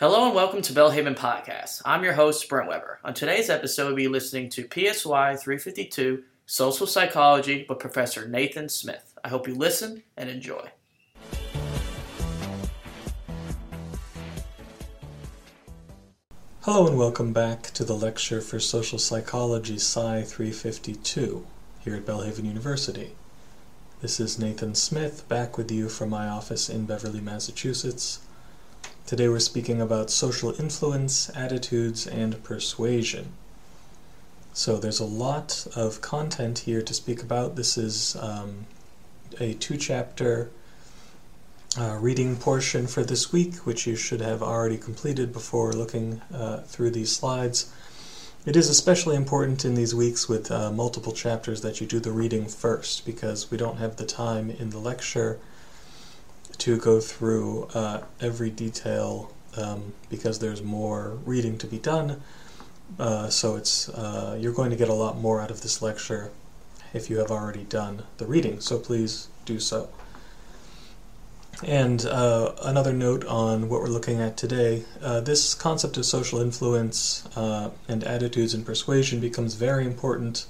Hello and welcome to Belhaven Podcast. I'm your host, Brent Weber. On today's episode, we'll be listening to PSY 352 Social Psychology with Professor Nathan Smith. I hope you listen and enjoy. Hello and welcome back to the lecture for Social Psychology PSY 352 here at Belhaven University. This is Nathan Smith back with you from my office in Beverly, Massachusetts. Today we're speaking about social influence, attitudes, and persuasion. So there's a lot of content here to speak about. This is um, a two chapter uh, reading portion for this week, which you should have already completed before looking uh, through these slides. It is especially important in these weeks with uh, multiple chapters that you do the reading first because we don't have the time in the lecture to go through uh, every detail um, because there's more reading to be done. Uh, so it's uh, you're going to get a lot more out of this lecture if you have already done the reading. So please do so. And uh, another note on what we're looking at today uh, this concept of social influence uh, and attitudes and persuasion becomes very important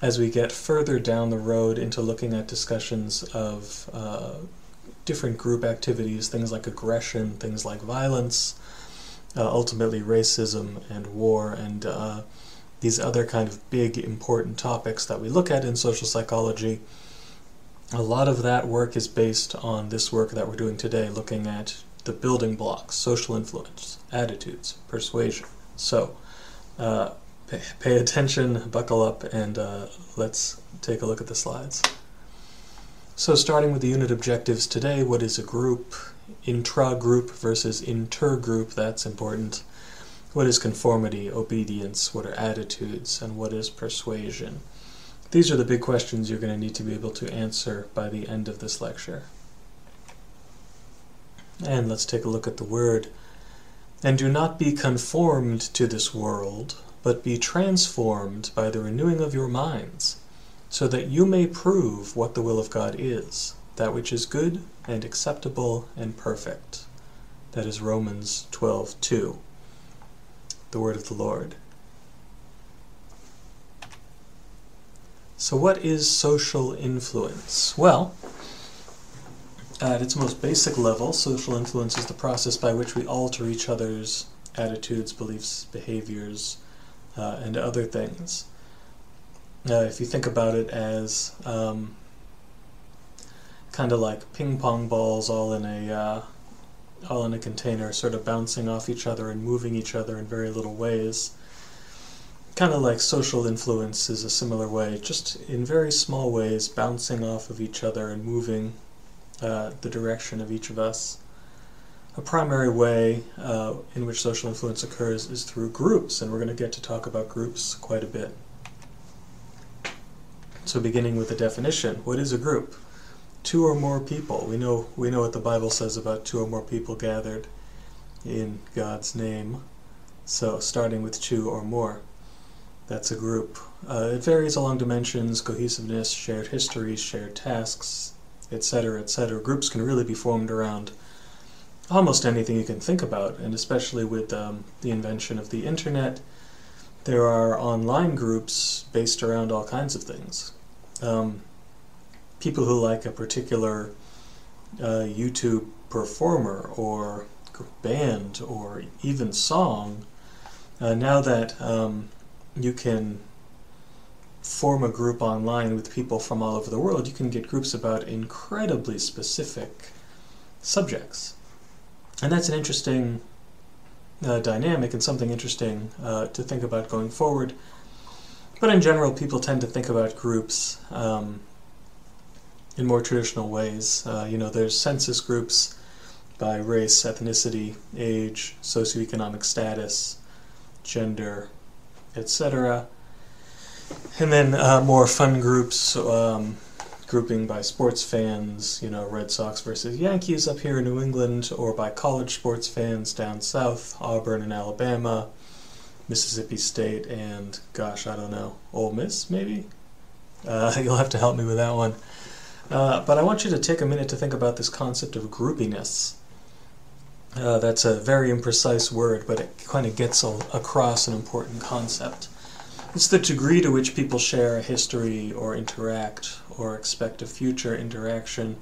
as we get further down the road into looking at discussions of uh, different group activities, things like aggression, things like violence, uh, ultimately racism and war, and uh, these other kind of big important topics that we look at in social psychology a lot of that work is based on this work that we're doing today, looking at the building blocks, social influence, attitudes, persuasion. So, uh, pay, pay, attention, buckle up, and uh, let's take a look at the slides. So, starting with the unit objectives today, what is a group? Intra group versus inter group, that's important. What is conformity, obedience? What are attitudes? And what is persuasion? These are the big questions you're going to need to be able to answer by the end of this lecture. And let's take a look at the word. And do not be conformed to this world, but be transformed by the renewing of your minds, so that you may prove what the will of God is, that which is good and acceptable and perfect. That is Romans 12:2. The word of the Lord. So, what is social influence? Well, at its most basic level, social influence is the process by which we alter each other's attitudes, beliefs, behaviors, uh, and other things. Uh, if you think about it as um, kind of like ping pong balls all in a uh, all in a container, sort of bouncing off each other and moving each other in very little ways kind of like social influence is a similar way, just in very small ways, bouncing off of each other and moving uh, the direction of each of us. A primary way uh, in which social influence occurs is through groups, and we're going to get to talk about groups quite a bit. So, beginning with the definition, what is a group? Two or more people. We know we know what the Bible says about two or more people gathered in God's name. So, starting with two or more. That's a group. Uh, it varies along dimensions, cohesiveness, shared histories, shared tasks, etc., etc. Groups can really be formed around almost anything you can think about, and especially with um, the invention of the internet, there are online groups based around all kinds of things. Um, people who like a particular uh, YouTube performer or band or even song, uh, now that um, you can form a group online with people from all over the world, you can get groups about incredibly specific subjects. And that's an interesting uh, dynamic and something interesting uh, to think about going forward. But in general, people tend to think about groups um, in more traditional ways. Uh, you know, there's census groups by race, ethnicity, age, socioeconomic status, gender, etc. And then uh, more fun groups, um, grouping by sports fans, you know, Red Sox versus Yankees up here in New England, or by college sports fans down south, Auburn and Alabama, Mississippi State, and gosh, I don't know, Ole Miss maybe? Uh, you'll have to help me with that one. Uh, but I want you to take a minute to think about this concept of groupiness. Uh, that's a very imprecise word, but it kind of gets a, across an important concept. It's the degree to which people share a history or interact or expect a future interaction.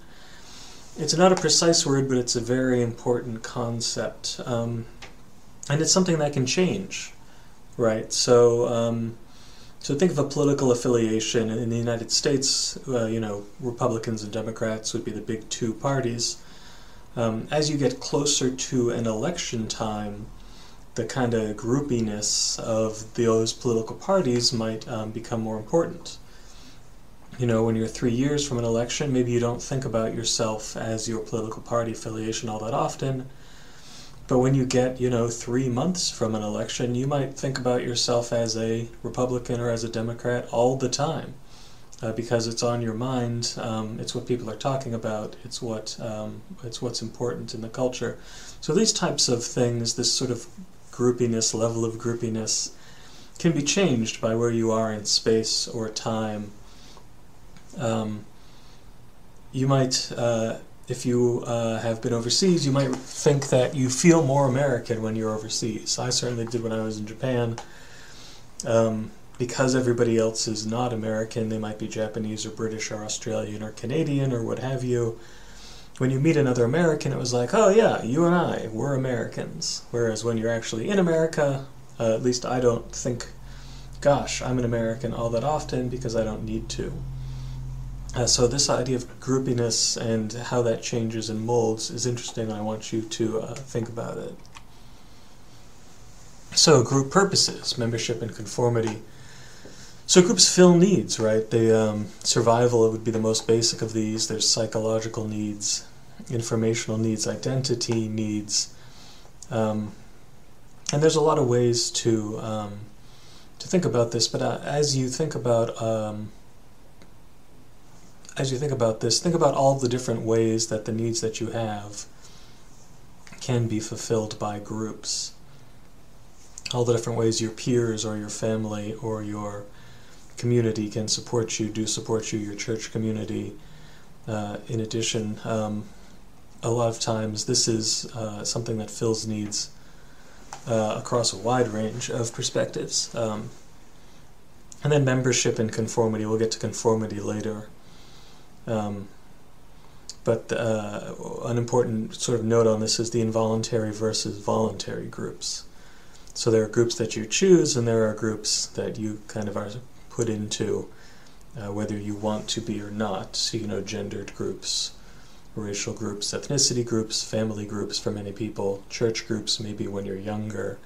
It's not a precise word, but it's a very important concept. Um, and it's something that can change, right? So, um, so think of a political affiliation in the United States. Uh, you know, Republicans and Democrats would be the big two parties. Um, as you get closer to an election time, the kind of groupiness of those political parties might um, become more important. You know, when you're three years from an election, maybe you don't think about yourself as your political party affiliation all that often. But when you get, you know, three months from an election, you might think about yourself as a Republican or as a Democrat all the time. Uh, because it's on your mind. Um, it's what people are talking about. It's what um, it's what's important in the culture. So these types of things, this sort of groupiness, level of groupiness, can be changed by where you are in space or time. Um, you might, uh, if you uh, have been overseas, you might think that you feel more American when you're overseas. I certainly did when I was in Japan. Um, because everybody else is not American, they might be Japanese or British or Australian or Canadian or what have you when you meet another American, it was like, oh yeah, you and I, we're Americans. Whereas when you're actually in America, uh, at least I don't think, gosh, I'm an American all that often because I don't need to. Uh, so this idea of groupiness and how that changes and molds is interesting. I want you to uh, think about it. So group purposes, membership and conformity. So groups fill needs, right? The um, survival would be the most basic of these. There's psychological needs, informational needs, identity needs, um, and there's a lot of ways to um, to think about this. But uh, as you think about um, as you think about this, think about all the different ways that the needs that you have can be fulfilled by groups. All the different ways your peers or your family or your community can support you, do support you, your church community. Uh, in addition, um, a lot of times this is uh, something that fills needs uh, across a wide range of perspectives. Um, and then membership and conformity. We'll get to conformity later. Um, but uh, an important sort of note on this is the involuntary versus voluntary groups. So there are groups that you choose, and there are groups that you kind of are put into, uh, whether you want to be or not. So, you know, gendered groups, racial groups, ethnicity groups, family groups for many people, church groups maybe when you're younger.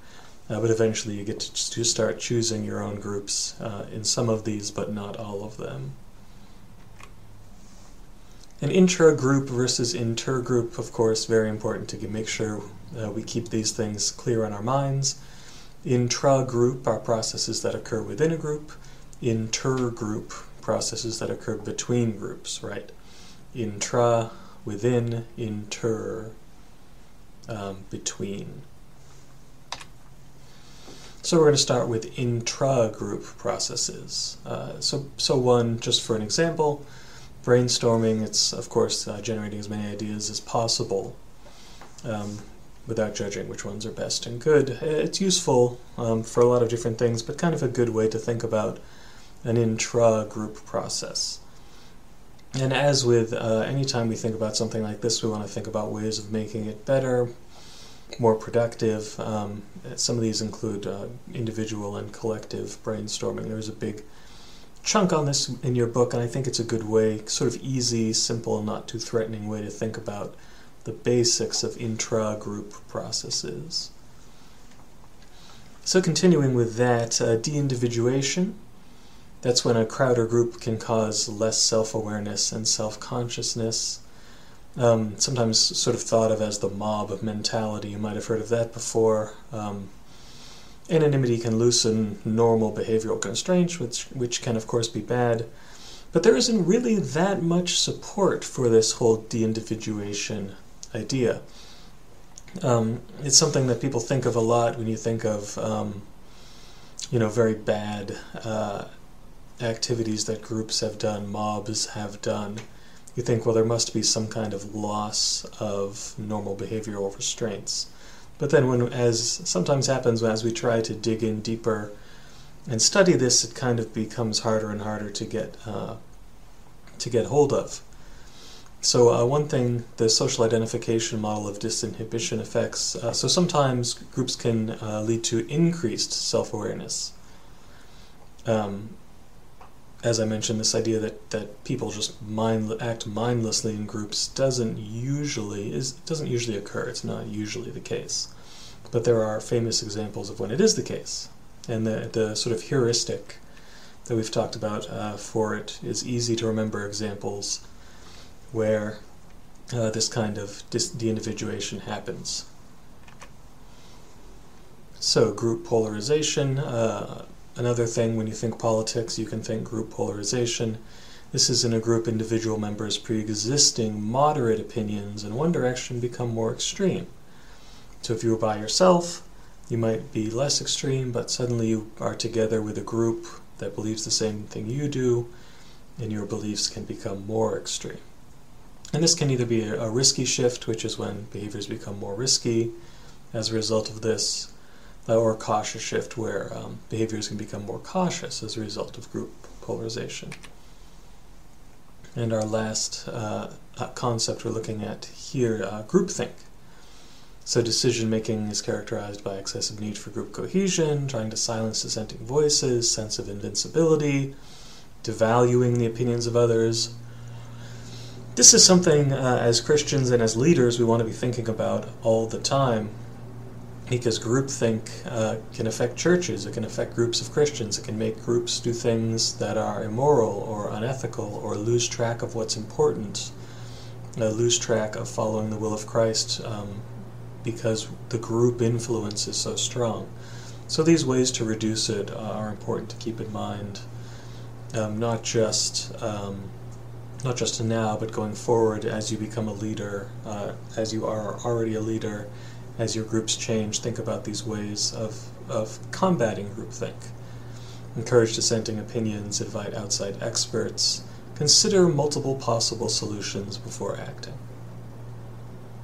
Uh, but eventually you get to, to, start choosing your own groups uh, in some of these, but not all of them. An intra-group versus inter-group, of course, very important to make sure uh, we keep these things clear on our minds. Intra-group are processes that occur within a group. Inter-group processes that occur between groups, right? Intra within, inter, um, between. So we're going to start with intra-group processes. Uh, so, so one, just for an example, brainstorming, it's of course uh, generating as many ideas as possible um, without judging which ones are best and good. It's useful um, for a lot of different things, but kind of a good way to think about an intra-group process. And as with uh, anytime we think about something like this, we want to think about ways of making it better, more productive. Um, some of these include uh, individual and collective brainstorming. There's a big chunk on this in your book, and I think it's a good way, sort of easy, simple, not too threatening way to think about the basics of intra group processes. So, continuing with that, uh, de individuation. That's when a crowd or group can cause less self awareness and self consciousness. Um, sometimes sort of thought of as the mob mentality. You might have heard of that before. Um, anonymity can loosen normal behavioral constraints, which, which can, of course, be bad. But there isn't really that much support for this whole de individuation idea. Um, it's something that people think of a lot when you think of, um, you know, very bad uh, activities that groups have done, mobs have done you think, well, there must be some kind of loss of normal behavioral restraints. But then, when, as sometimes happens as we try to dig in deeper and study this, it kind of becomes harder and harder to get uh, to get hold of. So uh, one thing, the social identification model of disinhibition effects. Uh, so sometimes groups can uh, lead to increased self-awareness. Um, as I mentioned, this idea that, that people just mind, act mindlessly in groups doesn't usually is doesn't usually occur. It's not usually the case, but there are famous examples of when it is the case, and the the sort of heuristic that we've talked about uh, for it is easy to remember examples where uh, this kind of dis- de-individuation happens. So, group polarization. Uh, another thing, when you think politics, you can think group polarization. This is in a group, individual members' pre existing moderate opinions in one direction become more extreme. So, if you were by yourself, you might be less extreme, but suddenly you are together with a group that believes the same thing you do, and your beliefs can become more extreme. And this can either be a, risky shift, which is when behaviors become more risky as a result of this, or cautious shift where um, behaviors can become more cautious as a result of group polarization. And our last uh, uh concept we're looking at here, uh, groupthink. So decision making is characterized by excessive need for group cohesion, trying to silence dissenting voices, sense of invincibility, devaluing the opinions of others. This is something uh, as Christians and as leaders we want to be thinking about all the time because groupthink uh, can affect churches, it can affect groups of Christians, it can make groups do things that are immoral or unethical or lose track of what's important, uh, lose track of following the will of Christ. Um, because the group influence is so strong. So these ways to reduce it uh, are important to keep in mind, um, not just um, not just now, but going forward as you become a leader, uh, as you are already a leader, as your groups change. Think about these ways of of combating groupthink. Encourage dissenting opinions. Invite outside experts. Consider multiple possible solutions before acting.